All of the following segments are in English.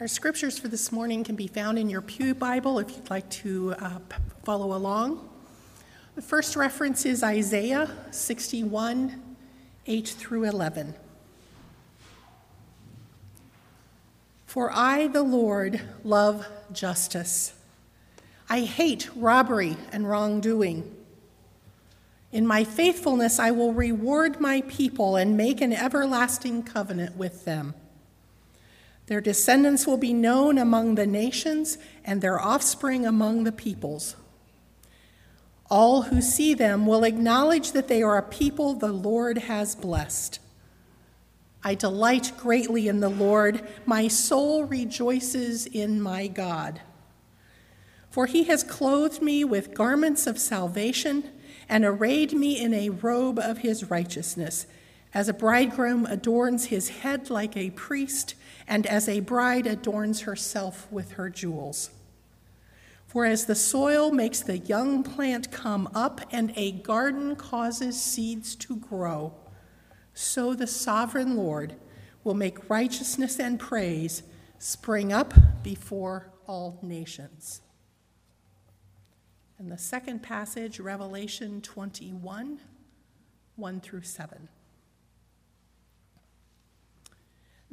Our scriptures for this morning can be found in your Pew Bible if you'd like to uh, follow along. The first reference is Isaiah 61, 8 through 11. For I, the Lord, love justice. I hate robbery and wrongdoing. In my faithfulness, I will reward my people and make an everlasting covenant with them. Their descendants will be known among the nations, and their offspring among the peoples. All who see them will acknowledge that they are a people the Lord has blessed. I delight greatly in the Lord. My soul rejoices in my God. For he has clothed me with garments of salvation and arrayed me in a robe of his righteousness, as a bridegroom adorns his head like a priest, and as a bride adorns herself with her jewels. For as the soil makes the young plant come up and a garden causes seeds to grow, so the sovereign Lord will make righteousness and praise spring up before all nations. And the second passage, Revelation 21 1 through 7.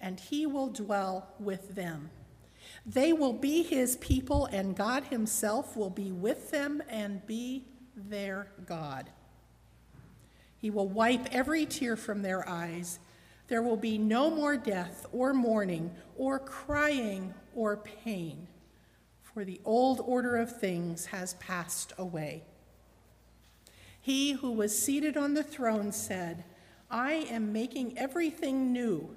and he will dwell with them. They will be his people, and God himself will be with them and be their God. He will wipe every tear from their eyes. There will be no more death or mourning or crying or pain, for the old order of things has passed away. He who was seated on the throne said, I am making everything new.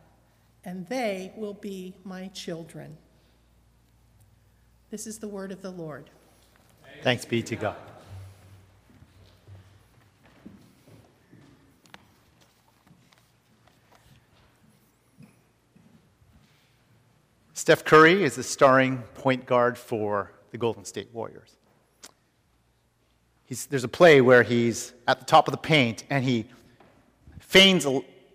and they will be my children. This is the word of the Lord. Thanks be to God. Steph Curry is the starring point guard for the Golden State Warriors. He's, there's a play where he's at the top of the paint and he feigns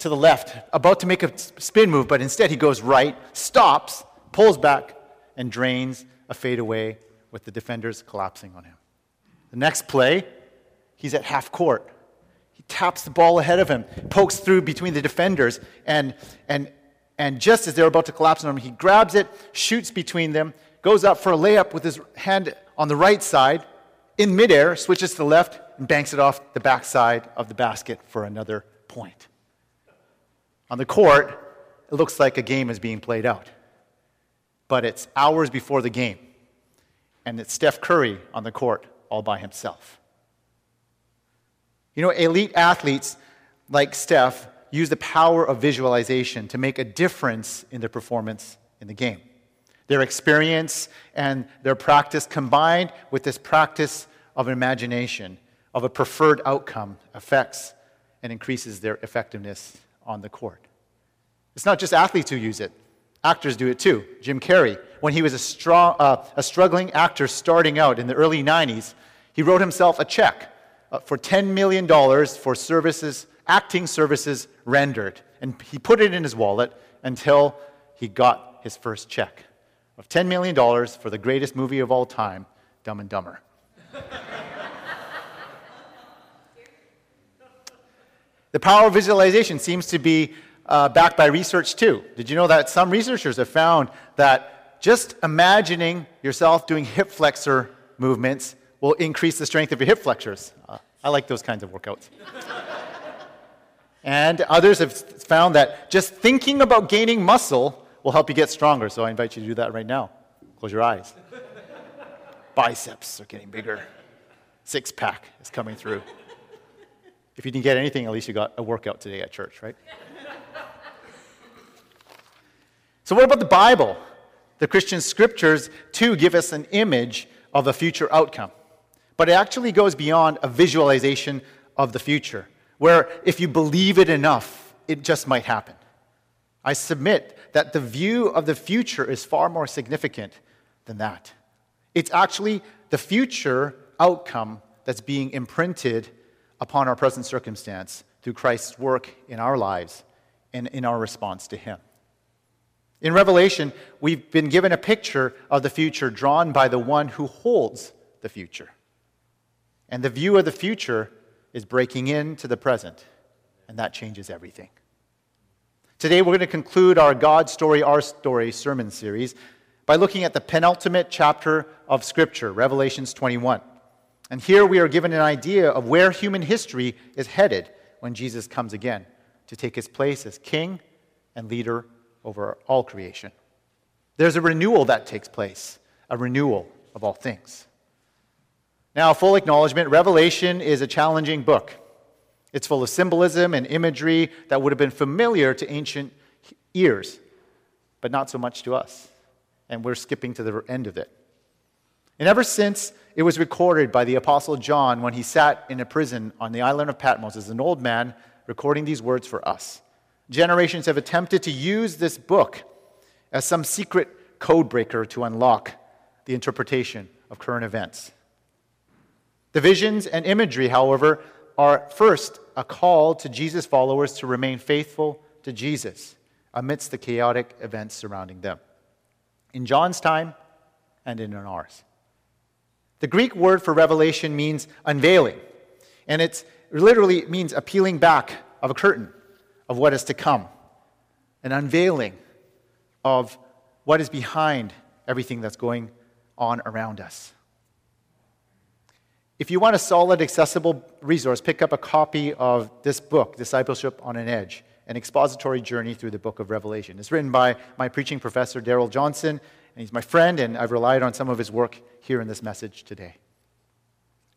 to the left, about to make a spin move, but instead he goes right, stops, pulls back, and drains a fadeaway with the defenders collapsing on him. The next play, he's at half court. He taps the ball ahead of him, pokes through between the defenders, and, and and just as they're about to collapse on him, he grabs it, shoots between them, goes up for a layup with his hand on the right side, in midair, switches to the left, and banks it off the backside of the basket for another point. On the court, it looks like a game is being played out. But it's hours before the game, and it's Steph Curry on the court all by himself. You know, elite athletes like Steph use the power of visualization to make a difference in their performance in the game. Their experience and their practice combined with this practice of imagination, of a preferred outcome, affects and increases their effectiveness on the court. It's not just athletes who use it, actors do it too. Jim Carrey, when he was a, strong, uh, a struggling actor starting out in the early 90s, he wrote himself a check uh, for $10 million for services acting services rendered. And he put it in his wallet until he got his first check of $10 million for the greatest movie of all time, Dumb and Dumber. The power of visualization seems to be uh, backed by research too. Did you know that some researchers have found that just imagining yourself doing hip flexor movements will increase the strength of your hip flexors. Uh, I like those kinds of workouts. and others have found that just thinking about gaining muscle will help you get stronger. So I invite you to do that right now. Close your eyes. Biceps are getting bigger. Six pack is coming through. If you didn't get anything, at least you got a workout today at church, right? so, what about the Bible? The Christian scriptures, too, give us an image of a future outcome. But it actually goes beyond a visualization of the future, where if you believe it enough, it just might happen. I submit that the view of the future is far more significant than that. It's actually the future outcome that's being imprinted upon our present circumstance through Christ's work in our lives and in our response to Him. In Revelation, we've been given a picture of the future drawn by the one who holds the future. And the view of the future is breaking into the present, and that changes everything. Today, we're going to conclude our God Story, Our Story sermon series by looking at the penultimate chapter of Scripture, Revelations 21. And here we are given an idea of where human history is headed when Jesus comes again to take his place as king and leader over all creation. There's a renewal that takes place, a renewal of all things. Now, full acknowledgement Revelation is a challenging book. It's full of symbolism and imagery that would have been familiar to ancient ears, but not so much to us. And we're skipping to the end of it. And ever since it was recorded by the Apostle John when he sat in a prison on the island of Patmos as an old man, recording these words for us, generations have attempted to use this book as some secret code breaker to unlock the interpretation of current events. The visions and imagery, however, are first a call to Jesus' followers to remain faithful to Jesus amidst the chaotic events surrounding them. In John's time and in ours. The Greek word for revelation means unveiling, and it literally means a peeling back of a curtain of what is to come, an unveiling of what is behind everything that's going on around us. If you want a solid, accessible resource, pick up a copy of this book, Discipleship on an Edge, an expository journey through the book of Revelation. It's written by my preaching professor, Darrell Johnson, and he's my friend, and I've relied on some of his work here in this message today.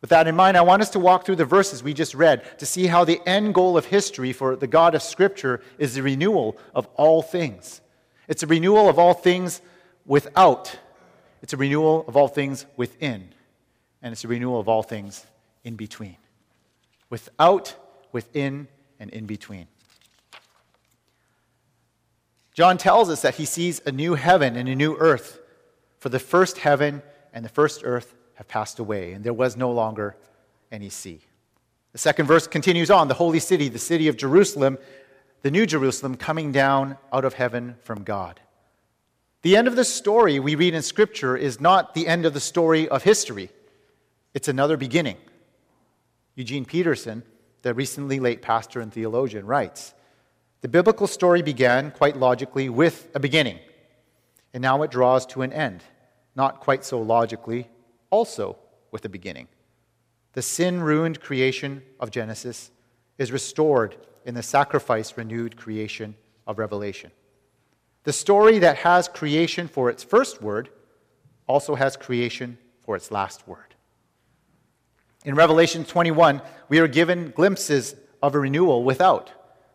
With that in mind, I want us to walk through the verses we just read to see how the end goal of history for the God of Scripture is the renewal of all things. It's a renewal of all things without, it's a renewal of all things within, and it's a renewal of all things in between. Without, within, and in between. John tells us that he sees a new heaven and a new earth, for the first heaven and the first earth have passed away, and there was no longer any sea. The second verse continues on the holy city, the city of Jerusalem, the new Jerusalem coming down out of heaven from God. The end of the story we read in Scripture is not the end of the story of history, it's another beginning. Eugene Peterson, the recently late pastor and theologian, writes The biblical story began, quite logically, with a beginning, and now it draws to an end not quite so logically, also with a beginning. The sin ruined creation of Genesis is restored in the sacrifice renewed creation of Revelation. The story that has creation for its first word also has creation for its last word. In Revelation 21, we are given glimpses of a renewal without.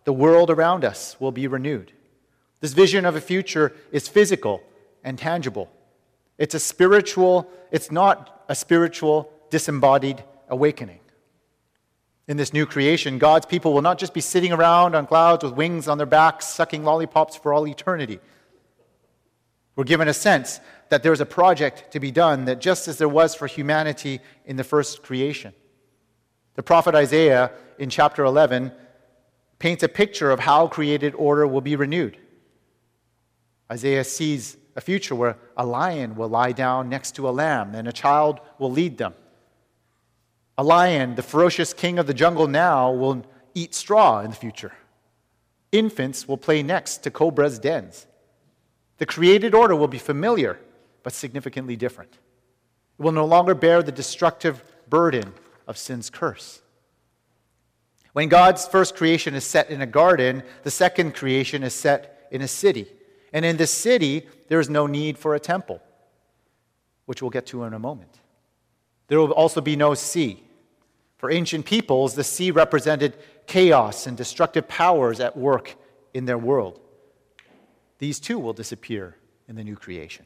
The world around us will be renewed. This vision of a future is physical and tangible. It's a spiritual, it's not a spiritual, disembodied awakening. In this new creation, God's people will not just be sitting around on clouds with wings on their backs, sucking lollipops for all eternity. We're given a sense that there's a project to be done that just as there was for humanity in the first creation. The prophet Isaiah in chapter 11 paints a picture of how created order will be renewed. Isaiah sees a future where a lion will lie down next to a lamb and a child will lead them. A lion, the ferocious king of the jungle now, will eat straw in the future. Infants will play next to cobras' dens. The created order will be familiar, but significantly different. It will no longer bear the destructive burden of sin's curse. When God's first creation is set in a garden, the second creation is set in a city. And in this city, there is no need for a temple, which we'll get to in a moment. There will also be no sea. For ancient peoples, the sea represented chaos and destructive powers at work in their world. These too will disappear in the new creation.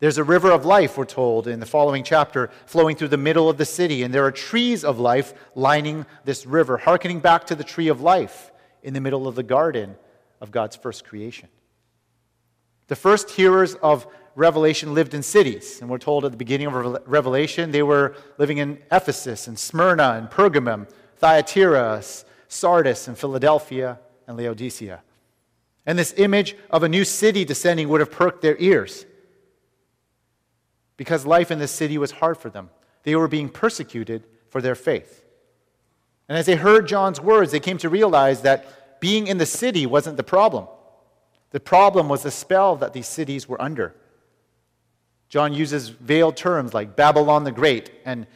There's a river of life, we're told in the following chapter, flowing through the middle of the city, and there are trees of life lining this river, hearkening back to the tree of life in the middle of the garden of God's first creation. The first hearers of Revelation lived in cities, and we're told at the beginning of Revelation they were living in Ephesus and Smyrna and Pergamum, Thyatira, Sardis and Philadelphia and Laodicea. And this image of a new city descending would have perked their ears because life in the city was hard for them. They were being persecuted for their faith. And as they heard John's words, they came to realize that being in the city wasn't the problem. The problem was the spell that these cities were under. John uses veiled terms like Babylon the Great and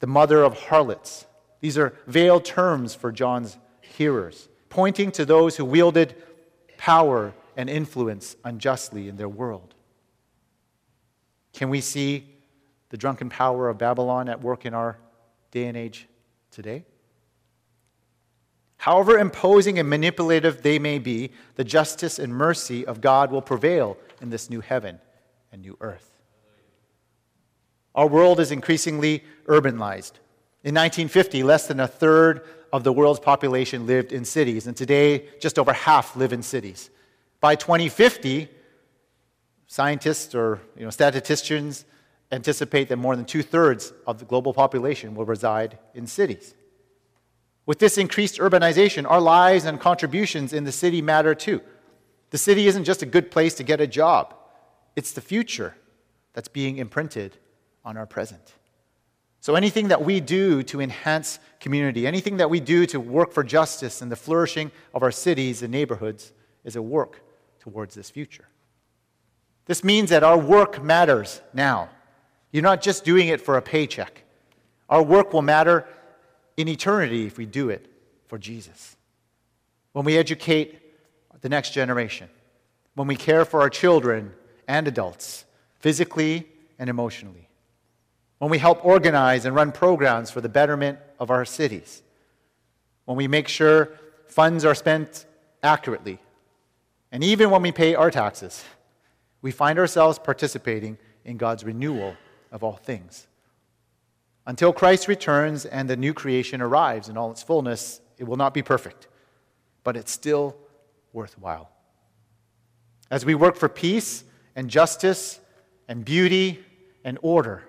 the mother of harlots. These are veiled terms for John's hearers, pointing to those who wielded power and influence unjustly in their world. Can we see the drunken power of Babylon at work in our day and age today? However imposing and manipulative they may be, the justice and mercy of God will prevail in this new heaven and new earth. Our world is increasingly urbanized. In 1950, less than a third of the world's population lived in cities, and today, just over half live in cities. By 2050, Scientists or you know, statisticians anticipate that more than two thirds of the global population will reside in cities. With this increased urbanization, our lives and contributions in the city matter too. The city isn't just a good place to get a job, it's the future that's being imprinted on our present. So, anything that we do to enhance community, anything that we do to work for justice and the flourishing of our cities and neighborhoods is a work towards this future. This means that our work matters now. You're not just doing it for a paycheck. Our work will matter in eternity if we do it for Jesus. When we educate the next generation, when we care for our children and adults, physically and emotionally, when we help organize and run programs for the betterment of our cities, when we make sure funds are spent accurately, and even when we pay our taxes we find ourselves participating in God's renewal of all things. Until Christ returns and the new creation arrives in all its fullness, it will not be perfect, but it's still worthwhile. As we work for peace and justice and beauty and order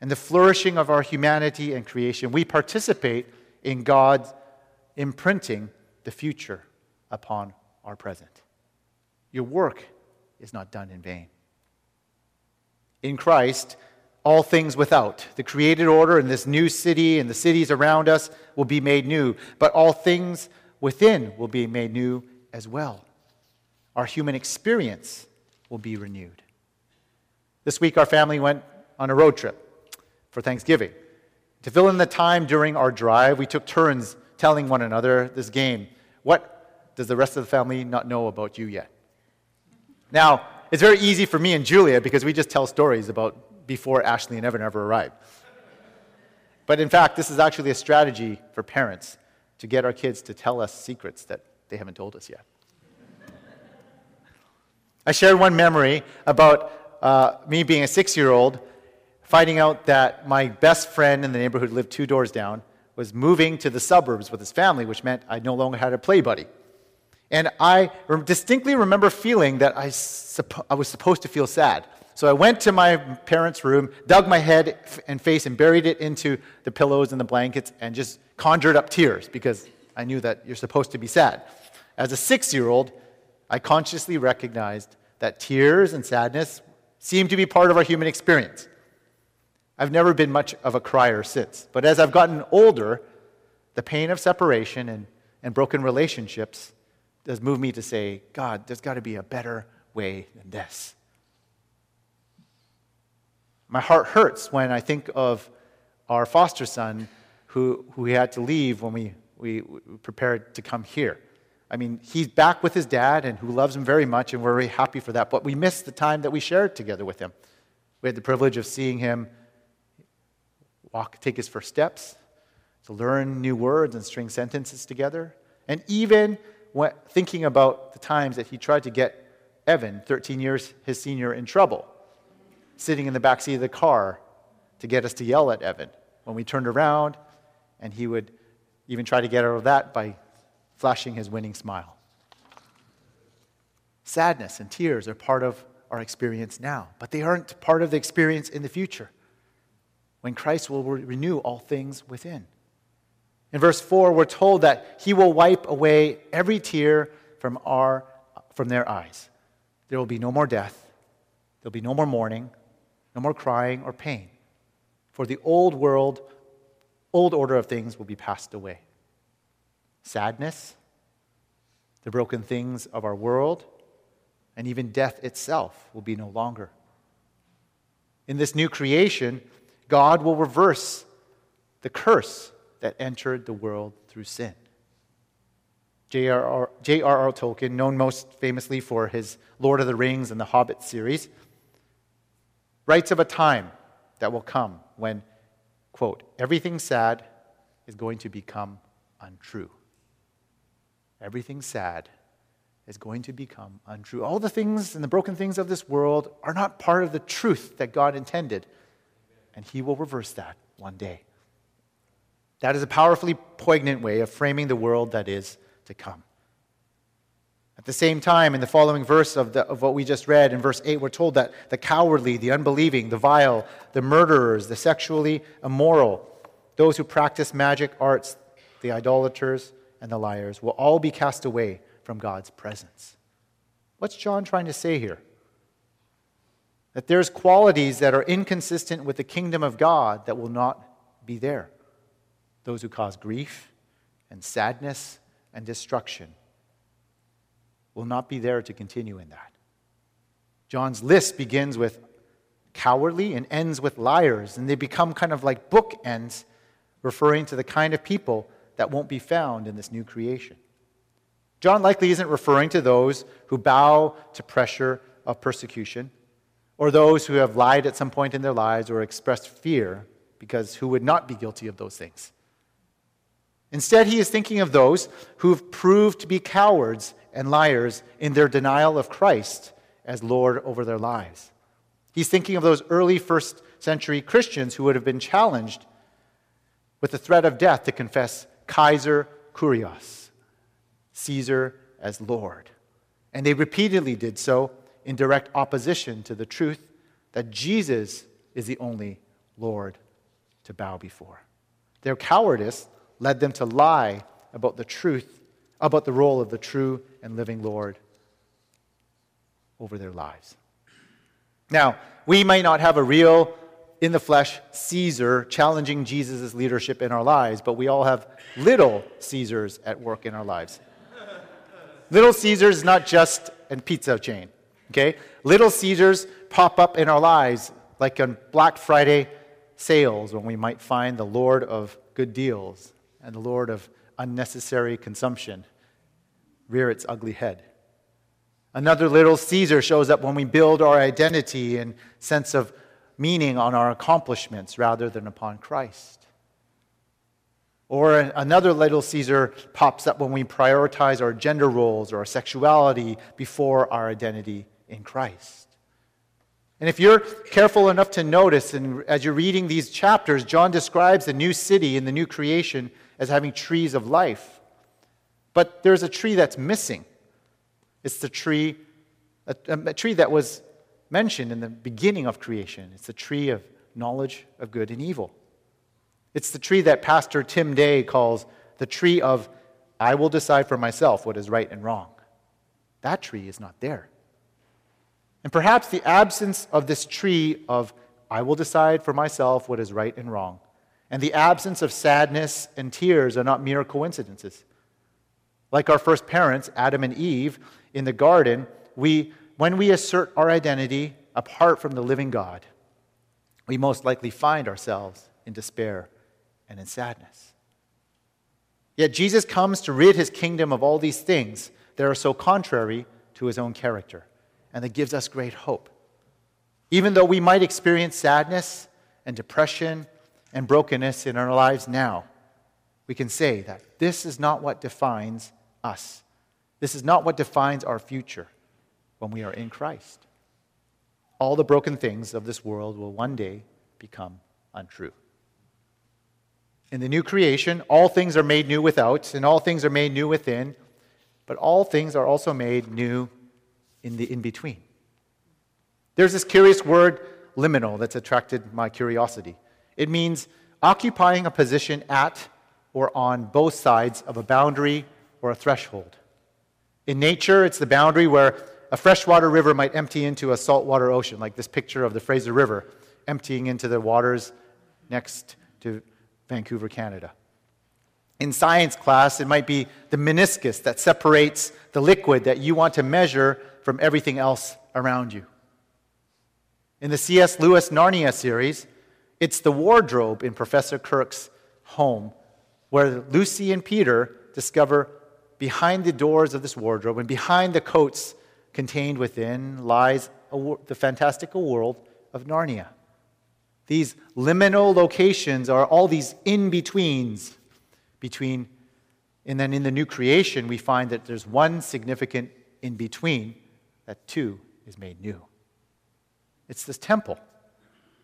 and the flourishing of our humanity and creation, we participate in God imprinting the future upon our present. Your work is not done in vain. In Christ, all things without, the created order in this new city and the cities around us will be made new, but all things within will be made new as well. Our human experience will be renewed. This week, our family went on a road trip for Thanksgiving. To fill in the time during our drive, we took turns telling one another this game. What does the rest of the family not know about you yet? Now, it's very easy for me and Julia because we just tell stories about before Ashley and Evan ever arrived. But in fact, this is actually a strategy for parents to get our kids to tell us secrets that they haven't told us yet. I shared one memory about uh, me being a six year old, finding out that my best friend in the neighborhood lived two doors down, was moving to the suburbs with his family, which meant I no longer had a play buddy. And I distinctly remember feeling that I, suppo- I was supposed to feel sad. So I went to my parents' room, dug my head and face, and buried it into the pillows and the blankets, and just conjured up tears because I knew that you're supposed to be sad. As a six year old, I consciously recognized that tears and sadness seem to be part of our human experience. I've never been much of a crier since, but as I've gotten older, the pain of separation and, and broken relationships does move me to say, God, there's got to be a better way than this. My heart hurts when I think of our foster son who, who we had to leave when we, we, we prepared to come here. I mean, he's back with his dad and who loves him very much, and we're very happy for that. But we missed the time that we shared together with him. We had the privilege of seeing him walk, take his first steps, to learn new words and string sentences together. And even when, thinking about the times that he tried to get Evan, 13 years his senior, in trouble, sitting in the back seat of the car to get us to yell at Evan when we turned around, and he would even try to get out of that by flashing his winning smile. Sadness and tears are part of our experience now, but they aren't part of the experience in the future when Christ will re- renew all things within. In verse 4, we're told that he will wipe away every tear from, our, from their eyes. There will be no more death, there'll be no more mourning, no more crying or pain. For the old world, old order of things will be passed away sadness, the broken things of our world, and even death itself will be no longer. In this new creation, God will reverse the curse that entered the world through sin. J.R.R. Tolkien, known most famously for his Lord of the Rings and the Hobbit series, writes of a time that will come when, quote, everything sad is going to become untrue. Everything sad is going to become untrue. All the things and the broken things of this world are not part of the truth that God intended, and He will reverse that one day. That is a powerfully poignant way of framing the world that is to come. At the same time, in the following verse of, the, of what we just read, in verse 8, we're told that the cowardly, the unbelieving, the vile, the murderers, the sexually immoral, those who practice magic arts, the idolaters, and the liars will all be cast away from God's presence. What's John trying to say here? That there's qualities that are inconsistent with the kingdom of God that will not be there. Those who cause grief and sadness and destruction will not be there to continue in that. John's list begins with cowardly and ends with liars, and they become kind of like bookends, referring to the kind of people that won't be found in this new creation. John likely isn't referring to those who bow to pressure of persecution or those who have lied at some point in their lives or expressed fear, because who would not be guilty of those things? Instead, he is thinking of those who've proved to be cowards and liars in their denial of Christ as Lord over their lives. He's thinking of those early first century Christians who would have been challenged with the threat of death to confess Kaiser Kurios, Caesar as Lord. And they repeatedly did so in direct opposition to the truth that Jesus is the only Lord to bow before. Their cowardice led them to lie about the truth, about the role of the true and living Lord over their lives. Now, we might not have a real in the flesh Caesar challenging Jesus' leadership in our lives, but we all have little Caesars at work in our lives. little Caesars is not just a pizza chain, okay? Little Caesars pop up in our lives like on Black Friday sales when we might find the Lord of good deals and the Lord of unnecessary consumption rear its ugly head. Another little Caesar shows up when we build our identity and sense of meaning on our accomplishments rather than upon Christ. Or another little Caesar pops up when we prioritize our gender roles or our sexuality before our identity in Christ. And if you're careful enough to notice, and as you're reading these chapters, John describes the new city and the new creation as having trees of life. But there's a tree that's missing. It's the tree, a, a tree that was mentioned in the beginning of creation. It's the tree of knowledge of good and evil. It's the tree that Pastor Tim Day calls the tree of, I will decide for myself what is right and wrong. That tree is not there. And perhaps the absence of this tree of, I will decide for myself what is right and wrong, and the absence of sadness and tears are not mere coincidences. Like our first parents, Adam and Eve, in the garden, we when we assert our identity apart from the living God, we most likely find ourselves in despair and in sadness. Yet Jesus comes to rid his kingdom of all these things that are so contrary to his own character, and that gives us great hope. Even though we might experience sadness and depression and brokenness in our lives now, we can say that this is not what defines us. This is not what defines our future when we are in Christ. All the broken things of this world will one day become untrue. In the new creation, all things are made new without, and all things are made new within, but all things are also made new in the in between. There's this curious word, liminal, that's attracted my curiosity. It means occupying a position at or on both sides of a boundary or a threshold. In nature, it's the boundary where a freshwater river might empty into a saltwater ocean, like this picture of the Fraser River emptying into the waters next to Vancouver, Canada. In science class, it might be the meniscus that separates the liquid that you want to measure from everything else around you. In the C.S. Lewis Narnia series, it's the wardrobe in Professor Kirke's home where Lucy and Peter discover behind the doors of this wardrobe and behind the coats contained within lies the fantastical world of Narnia. These liminal locations are all these in betweens between, and then in the new creation, we find that there's one significant in between that too is made new. It's this temple,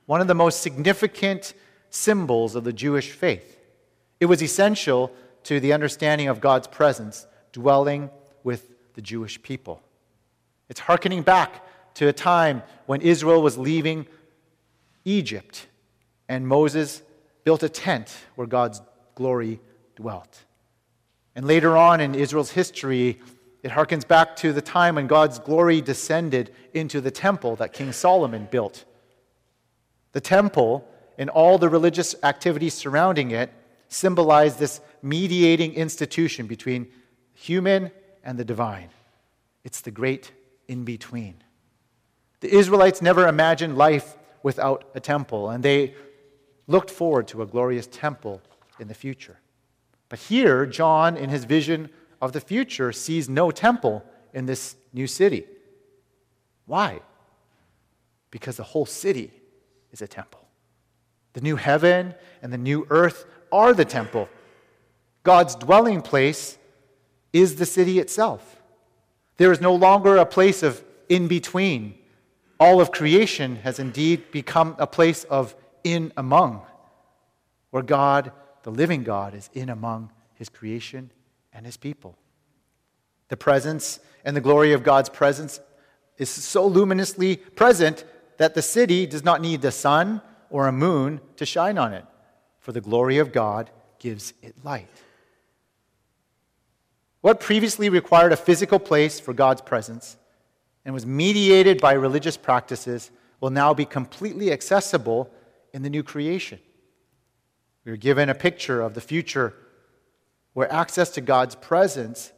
one of the most significant symbols of the Jewish faith. It was essential to the understanding of God's presence dwelling with the Jewish people. It's hearkening back to a time when Israel was leaving Egypt and Moses built a tent where God's glory dwelt. And later on in Israel's history, it harkens back to the time when God's glory descended into the temple that King Solomon built. The temple and all the religious activities surrounding it symbolize this mediating institution between human and the divine. It's the great in between. The Israelites never imagined life without a temple, and they looked forward to a glorious temple in the future. But here, John, in his vision of the future, sees no temple in this new city. Why? Because the whole city is a temple. The new heaven and the new earth are the temple. God's dwelling place is the city itself. There is no longer a place of in between. All of creation has indeed become a place of in among, where God, the living God, is in among his creation and his people. The presence and the glory of God's presence is so luminously present that the city does not need the sun or a moon to shine on it, for the glory of God gives it light. What previously required a physical place for God's presence and was mediated by religious practices will now be completely accessible in the new creation. We are given a picture of the future where access to God's presence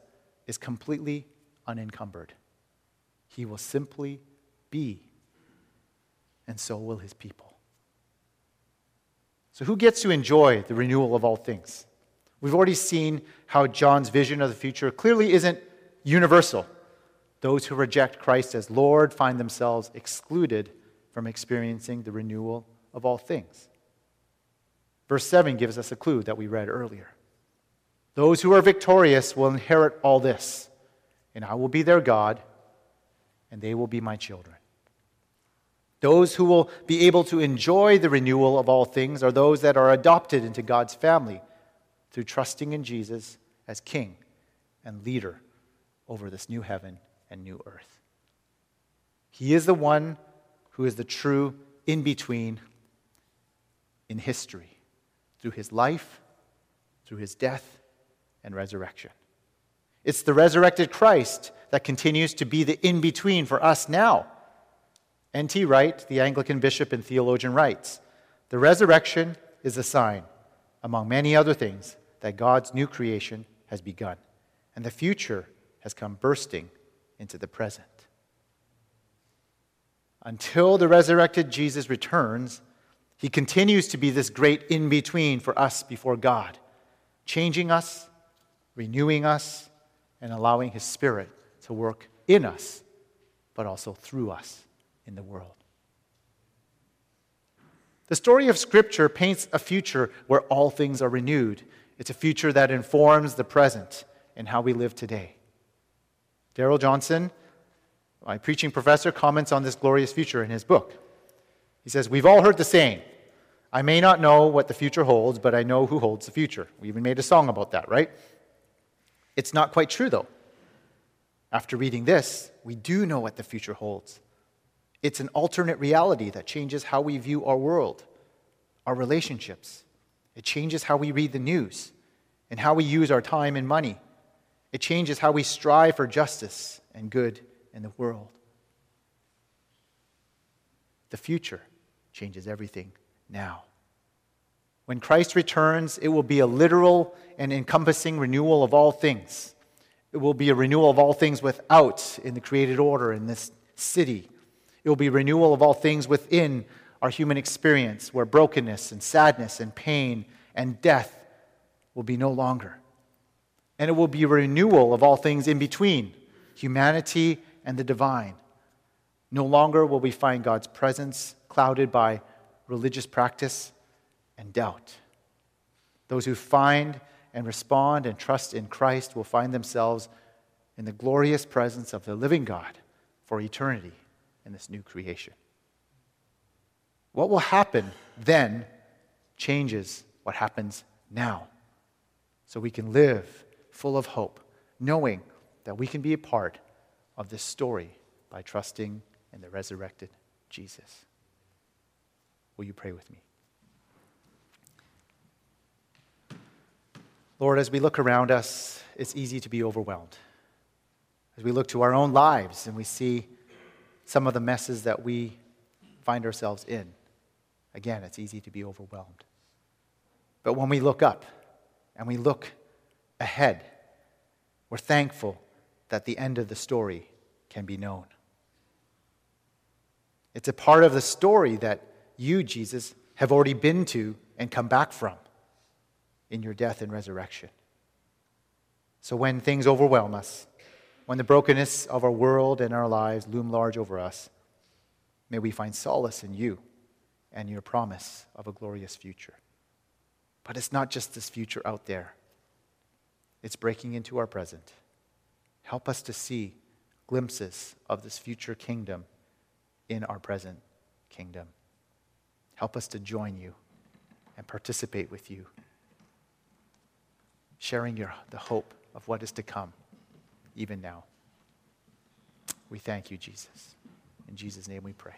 is completely unencumbered. He will simply be, and so will his people. So, who gets to enjoy the renewal of all things? We've already seen how John's vision of the future clearly isn't universal. Those who reject Christ as Lord find themselves excluded from experiencing the renewal of all things. Verse 7 gives us a clue that we read earlier. Those who are victorious will inherit all this, and I will be their God, and they will be my children. Those who will be able to enjoy the renewal of all things are those that are adopted into God's family through trusting in Jesus as King and leader over this new heaven and new earth. He is the one who is the true in between in history through his life, through his death, and resurrection. It's the resurrected Christ that continues to be the in between for us now. N.T. Wright, the Anglican bishop and theologian, writes The resurrection is a sign, among many other things, that God's new creation has begun, and the future has come bursting into the present. until the resurrected Jesus returns, he continues to be this great in between for us before God, changing us, renewing us, and allowing his Spirit to work in us, but also through us in the world. The story of Scripture paints a future where all things are renewed. It's a future that informs the present and how we live today. Darrell Johnson, my preaching professor, comments on this glorious future in his book. He says, We've all heard the saying, I may not know what the future holds, but I know who holds the future. We even made a song about that, right? It's not quite true, though. After reading this, we do know what the future holds. It's an alternate reality that changes how we view our world, our relationships. It changes how we read the news and how we use our time and money. It changes how we strive for justice and good in the world. The future changes everything now. When Christ returns, it will be a literal and encompassing renewal of all things. It will be a renewal of all things without in the created order in this city it will be renewal of all things within our human experience, where brokenness and sadness and pain and death will be no longer. And it will be renewal of all things in between, humanity and the divine. No longer will we find God's presence clouded by religious practice and doubt. Those who find and respond and trust in Christ will find themselves in the glorious presence of the living God for eternity in this new creation. What will happen then changes what happens now. So we can live full of hope, knowing that we can be a part of this story by trusting in the resurrected Jesus. Will you pray with me? Lord, as we look around us, it's easy to be overwhelmed. As we look to our own lives and we see some of the messes that we find ourselves in. Again, it's easy to be overwhelmed. But when we look up and we look ahead, we're thankful that the end of the story can be known. It's a part of the story that you, Jesus, have already been to and come back from in your death and resurrection. So when things overwhelm us, when the brokenness of our world and our lives loom large over us, may we find solace in you and your promise of a glorious future. But it's not just this future out there, it's breaking into our present. Help us to see glimpses of this future kingdom in our present kingdom. Help us to join you and participate with you, sharing your, the hope of what is to come even now. We thank you, Jesus. In Jesus' name we pray.